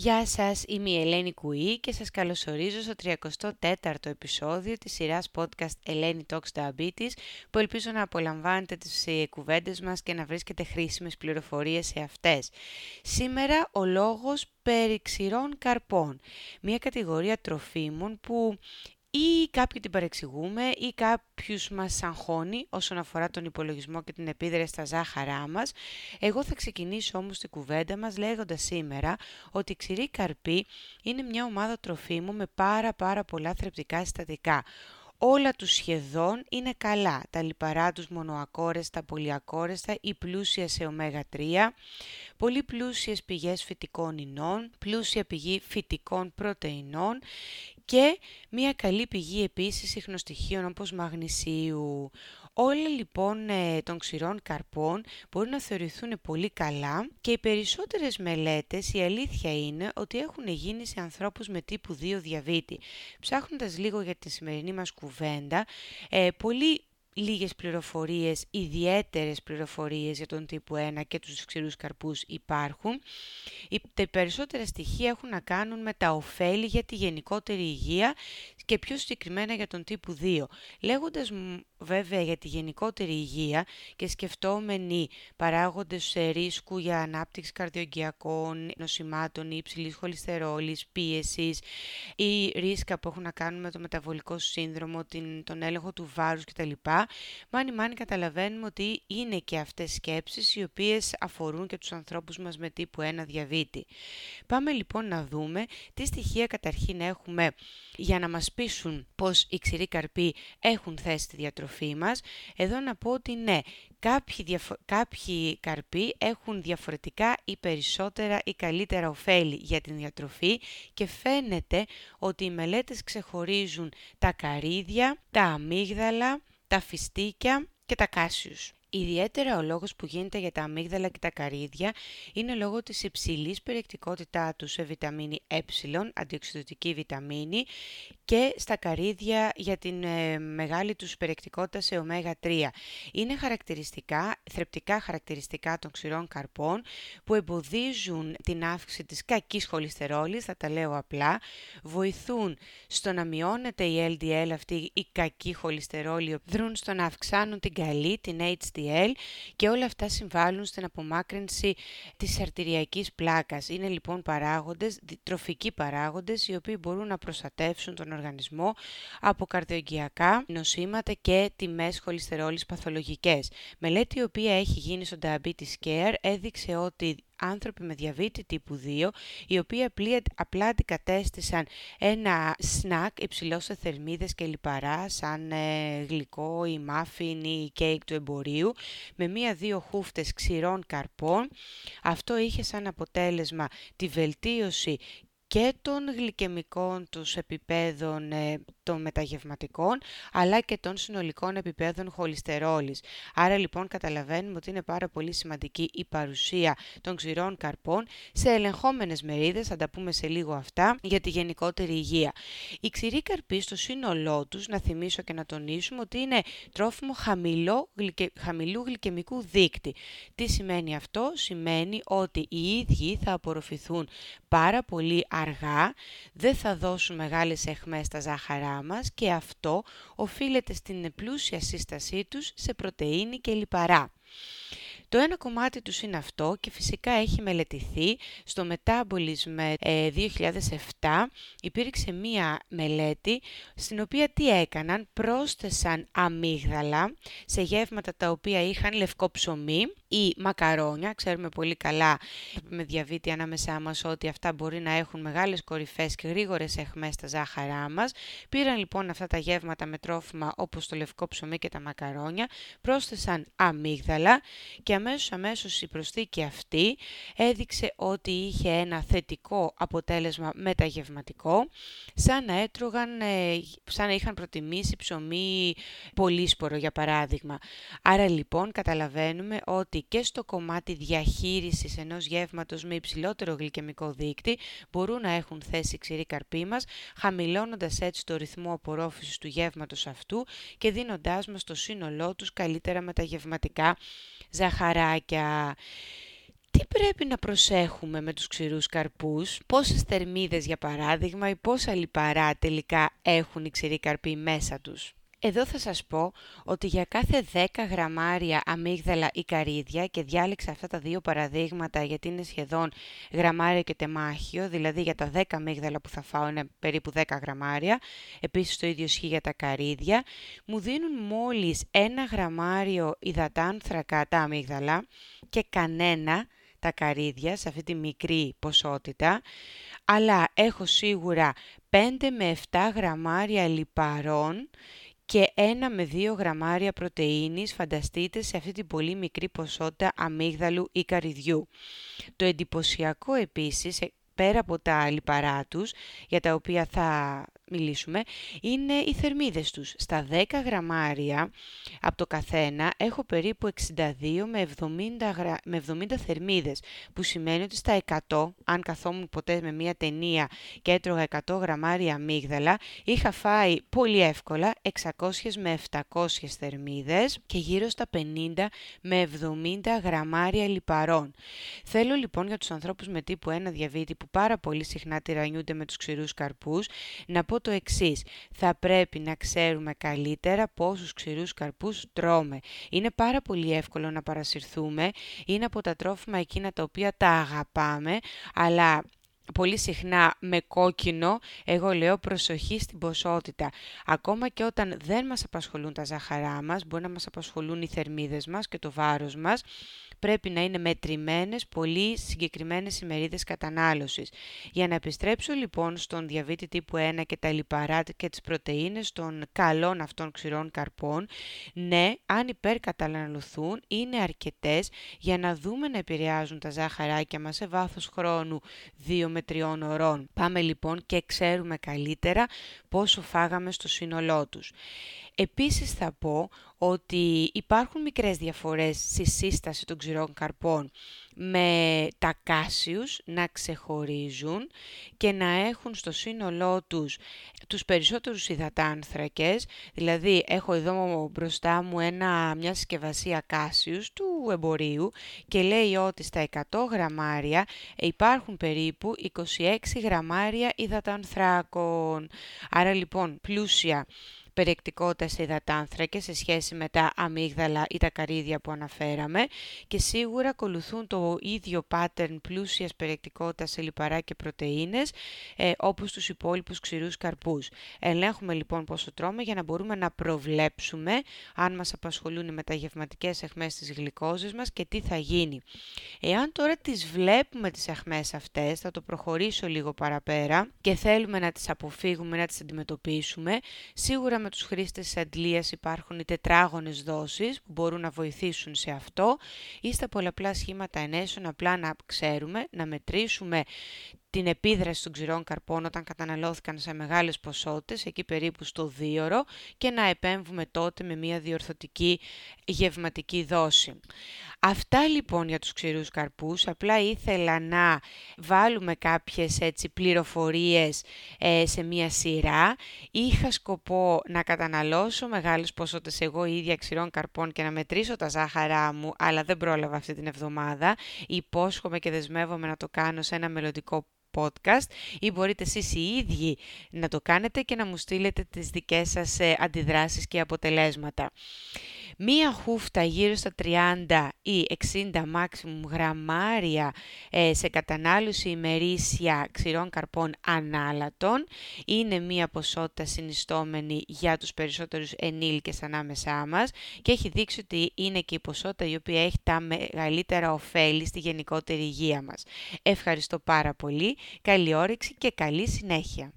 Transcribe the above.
Γεια σας, είμαι η Ελένη Κουή και σας καλωσορίζω στο 34ο επεισόδιο της σειράς podcast Ελένη Talks Diabetes που ελπίζω να απολαμβάνετε τις ε, κουβέντες μας και να βρίσκετε χρήσιμες πληροφορίες σε αυτές. Σήμερα ο λόγος περί ξηρών καρπών, μια κατηγορία τροφίμων που ή κάποιοι την παρεξηγούμε ή κάποιους μας αγχώνει όσον αφορά τον υπολογισμό και την επίδραση στα ζάχαρά μας. Εγώ θα ξεκινήσω όμως την κουβέντα μας λέγοντας σήμερα ότι η ξηρή καρπή είναι μια ομάδα τροφίμου με πάρα πάρα πολλά θρεπτικά συστατικά όλα τους σχεδόν είναι καλά. Τα λιπαρά τους μονοακόρεστα, πολυακόρεστα ή πλούσια σε ω3, πολύ πλούσιες πηγές φυτικών ινών, πλούσια πηγή φυτικών πρωτεϊνών και μια καλή πηγή επίσης ιχνοστοιχείων όπως μαγνησίου. Όλα λοιπόν ε, των ξηρών καρπών μπορούν να θεωρηθούν πολύ καλά και οι περισσότερες μελέτες η αλήθεια είναι ότι έχουν γίνει σε ανθρώπους με τύπου 2 διαβήτη. Ψάχνοντας λίγο για τη σημερινή μας κουβέντα, ε, πολύ λίγες πληροφορίες, ιδιαίτερες πληροφορίες για τον τύπου 1 και τους ξηρούς καρπούς υπάρχουν. Τα περισσότερα στοιχεία έχουν να κάνουν με τα ωφέλη για τη γενικότερη υγεία και πιο συγκεκριμένα για τον τύπου 2. Λέγοντας βέβαια για τη γενικότερη υγεία και σκεφτόμενοι παράγοντες ρίσκου για ανάπτυξη καρδιογγειακών νοσημάτων ή υψηλής χολυστερόλης, πίεσης ή ρίσκα που έχουν να κάνουν με το μεταβολικό σύνδρομο, την, τον έλεγχο του βάρους κτλ. Μάνι μάνι καταλαβαίνουμε ότι είναι και αυτές σκέψεις οι οποίες αφορούν και τους ανθρώπους μας με τύπου 1 διαβήτη. Πάμε λοιπόν να δούμε τι στοιχεία καταρχήν έχουμε για να μας πείσουν πως οι ξηροί καρποί έχουν θέση στη διατροφή μας. Εδώ να πω ότι ναι, κάποιοι, διαφο- κάποιοι καρποί έχουν διαφορετικά ή περισσότερα ή καλύτερα ωφέλη για την διατροφή και φαίνεται ότι οι μελέτες ξεχωρίζουν τα καρύδια, τα αμύγδαλα, τα φιστίκια και τα κάσιους. Ιδιαίτερα ο λόγος που γίνεται για τα αμύγδαλα και τα καρύδια είναι λόγω της υψηλής περιεκτικότητά τους σε βιταμίνη ε, αντιοξυδοτική βιταμίνη και στα καρύδια για την ε, μεγάλη τους περιεκτικότητα σε ω3. Είναι χαρακτηριστικά, θρεπτικά χαρακτηριστικά των ξηρών καρπών που εμποδίζουν την αύξηση της κακής χολυστερόλης, θα τα λέω απλά, βοηθούν στο να μειώνεται η LDL αυτή η κακή χολυστερόλη, δρούν στο να αυξάνουν την καλή, την HDL και όλα αυτά συμβάλλουν στην απομάκρυνση της αρτηριακής πλάκας. Είναι λοιπόν παράγοντες, τροφικοί παράγοντες, οι οποίοι μπορούν να προστατεύσουν τον οργανισμό από καρδιογειακά νοσήματα και τιμές χολυστερόλης παθολογικές. Μελέτη η οποία έχει γίνει στο Diabetes Care έδειξε ότι άνθρωποι με διαβήτη τύπου 2, οι οποίοι απλά αντικατέστησαν ένα σνακ υψηλός σε θερμίδες και λιπαρά, σαν ε, γλυκό ή μάφιν ή κέικ του εμπορίου, με μία-δύο χούφτες ξηρών καρπών. Αυτό είχε σαν αποτέλεσμα τη βελτίωση και των γλυκαιμικών τους επιπέδων ε, των μεταγευματικών, αλλά και των συνολικών επιπέδων χολυστερόλης. Άρα λοιπόν καταλαβαίνουμε ότι είναι πάρα πολύ σημαντική η παρουσία των ξηρών καρπών σε ελεγχόμενες μερίδες, θα τα πούμε σε λίγο αυτά, για τη γενικότερη υγεία. Οι ξηροί καρποί στο σύνολό τους, να θυμίσω και να τονίσουμε ότι είναι τρόφιμο χαμηλό, χαμηλού γλυκαιμικού δείκτη. Τι σημαίνει αυτό; Σημαίνει ότι οι ίδιοι θα απορροφηθούν πάρα πολύ αργά, δεν θα δώσουν μεγάλες εχμές στα ζάχαρά μας και αυτό οφείλεται στην πλούσια σύστασή τους σε πρωτεΐνη και λιπαρά. Το ένα κομμάτι τους είναι αυτό και φυσικά έχει μελετηθεί στο Metabolism 2007. Υπήρξε μία μελέτη στην οποία τι έκαναν, πρόσθεσαν αμύγδαλα σε γεύματα τα οποία είχαν λευκό ψωμί ή μακαρόνια. Ξέρουμε πολύ καλά με διαβήτη ανάμεσά μας ότι αυτά μπορεί να έχουν μεγάλες κορυφές και γρήγορες εχμές στα ζάχαρά μας. Πήραν λοιπόν αυτά τα γεύματα με τρόφιμα όπως το λευκό ψωμί και τα μακαρόνια, πρόσθεσαν αμύγδαλα και αμέσως αμέσως η προσθήκη αυτή έδειξε ότι είχε ένα θετικό αποτέλεσμα μεταγευματικό, σαν να έτρωγαν, ε, σαν να είχαν προτιμήσει ψωμί πολύσπορο για παράδειγμα. Άρα λοιπόν καταλαβαίνουμε ότι και στο κομμάτι διαχείρισης ενός γεύματος με υψηλότερο γλυκαιμικό δείκτη μπορούν να έχουν θέση ξηρή καρπή μας, χαμηλώνοντας έτσι το ρυθμό απορρόφησης του γεύματος αυτού και δίνοντάς μας το σύνολό τους καλύτερα μεταγευματικά ζαχαράκια. Τι πρέπει να προσέχουμε με τους ξηρούς καρπούς, πόσες θερμίδες για παράδειγμα ή πόσα λιπαρά τελικά έχουν οι ξηροί καρποί μέσα τους; Εδώ θα σας πω ότι για κάθε 10 γραμμάρια αμύγδαλα ή καρύδια και διάλεξα αυτά τα δύο παραδείγματα γιατί είναι σχεδόν γραμμάρια και τεμάχιο, δηλαδή για τα 10 αμύγδαλα που θα φάω είναι περίπου 10 γραμμάρια, επίσης το ίδιο ισχύει για τα καρύδια, μου δίνουν μόλις ένα γραμμάριο υδατάνθρακα τα αμύγδαλα και κανένα τα καρύδια σε αυτή τη μικρή ποσότητα, αλλά έχω σίγουρα 5 με 7 γραμμάρια λιπαρών και 1 με 2 γραμμάρια πρωτεΐνης φανταστείτε σε αυτή την πολύ μικρή ποσότητα αμύγδαλου ή καρυδιού. Το εντυπωσιακό επίσης, ε, πέρα από τα λιπαρά τους, για τα οποία θα μιλήσουμε, είναι οι θερμίδες τους. Στα 10 γραμμάρια από το καθένα έχω περίπου 62 με 70, με 70 θερμίδες, που σημαίνει ότι στα 100, αν καθόμουν ποτέ με μία ταινία και έτρωγα 100 γραμμάρια αμύγδαλα, είχα φάει πολύ εύκολα 600 με 700 θερμίδες και γύρω στα 50 με 70 γραμμάρια λιπαρών. Θέλω λοιπόν για τους ανθρώπους με τύπου 1 διαβήτη που πάρα πολύ συχνά τυραννιούνται με τους ξηρούς καρπούς, να πω το εξής. Θα πρέπει να ξέρουμε καλύτερα πόσους ξηρούς καρπούς τρώμε. Είναι πάρα πολύ εύκολο να παρασυρθούμε. Είναι από τα τρόφιμα εκείνα τα οποία τα αγαπάμε, αλλά πολύ συχνά με κόκκινο, εγώ λέω προσοχή στην ποσότητα. Ακόμα και όταν δεν μας απασχολούν τα ζάχαρά μας, μπορεί να μας απασχολούν οι θερμίδες μας και το βάρος μας, πρέπει να είναι μετρημένες πολύ συγκεκριμένες ημερίδες κατανάλωσης. Για να επιστρέψω λοιπόν στον διαβήτη τύπου 1 και τα λιπαρά και τις πρωτεΐνες των καλών αυτών ξηρών καρπών, ναι, αν υπερκαταναλωθούν είναι αρκετές για να δούμε να επηρεάζουν τα ζάχαράκια μας σε βάθος χρόνου 2 με 3 ωρών. Πάμε λοιπόν και ξέρουμε καλύτερα πόσο φάγαμε στο σύνολό τους. Επίσης θα πω ότι υπάρχουν μικρές διαφορές στη σύσταση των ξηρών καρπών με τα κάσιους να ξεχωρίζουν και να έχουν στο σύνολό τους τους περισσότερους υδατάνθρακες, δηλαδή έχω εδώ μπροστά μου ένα, μια συσκευασία κάσιους του εμπορίου και λέει ότι στα 100 γραμμάρια υπάρχουν περίπου 26 γραμμάρια υδατάνθρακων. Άρα λοιπόν πλούσια περιεκτικότητα σε υδατάνθρακες σε σχέση με τα αμύγδαλα ή τα καρύδια που αναφέραμε και σίγουρα ακολουθούν το ίδιο pattern πλούσιας περιεκτικότητας σε λιπαρά και πρωτεΐνες ε, όπως τους υπόλοιπους ξηρούς καρπούς. Ελέγχουμε λοιπόν πόσο τρώμε για να μπορούμε να προβλέψουμε αν μας απασχολούν οι μεταγευματικές αιχμές της γλυκόζης μας και τι θα γίνει. Εάν τώρα τις βλέπουμε τις αιχμές αυτές, θα το προχωρήσω λίγο παραπέρα και θέλουμε να τις αποφύγουμε, να τις αντιμετωπίσουμε, σίγουρα με τους χρήστες της αντλίας υπάρχουν οι τετράγωνες δόσεις που μπορούν να βοηθήσουν σε αυτό ή στα πολλαπλά σχήματα ενέσεων απλά να ξέρουμε, να μετρήσουμε την επίδραση των ξηρών καρπών όταν καταναλώθηκαν σε μεγάλες ποσότητες, εκεί περίπου στο δίωρο, και να επέμβουμε τότε με μια διορθωτική γευματική δόση. Αυτά λοιπόν για τους ξηρούς καρπούς, απλά ήθελα να βάλουμε κάποιες έτσι πληροφορίες ε, σε μια σειρά. Είχα σκοπό να καταναλώσω μεγάλες ποσότητες εγώ ίδια ξηρών καρπών και να μετρήσω τα ζάχαρά μου, αλλά δεν πρόλαβα αυτή την εβδομάδα. Υπόσχομαι και δεσμεύομαι να το κάνω σε ένα μελλοντικό podcast ή μπορείτε εσείς οι ίδιοι να το κάνετε και να μου στείλετε τις δικές σας ε, αντιδράσεις και αποτελέσματα. Μία χούφτα γύρω στα 30 ή 60 maximum γραμμάρια ε, σε κατανάλωση ημερήσια ξηρών καρπών ανάλατων είναι μία ποσότητα συνιστόμενη για τους περισσότερους ενήλικες ανάμεσά μας και έχει δείξει ότι είναι και η ποσότητα η οποία έχει τα μεγαλύτερα ωφέλη στη γενικότερη υγεία μας. Ευχαριστώ πάρα πολύ, καλή όρεξη και καλή συνέχεια.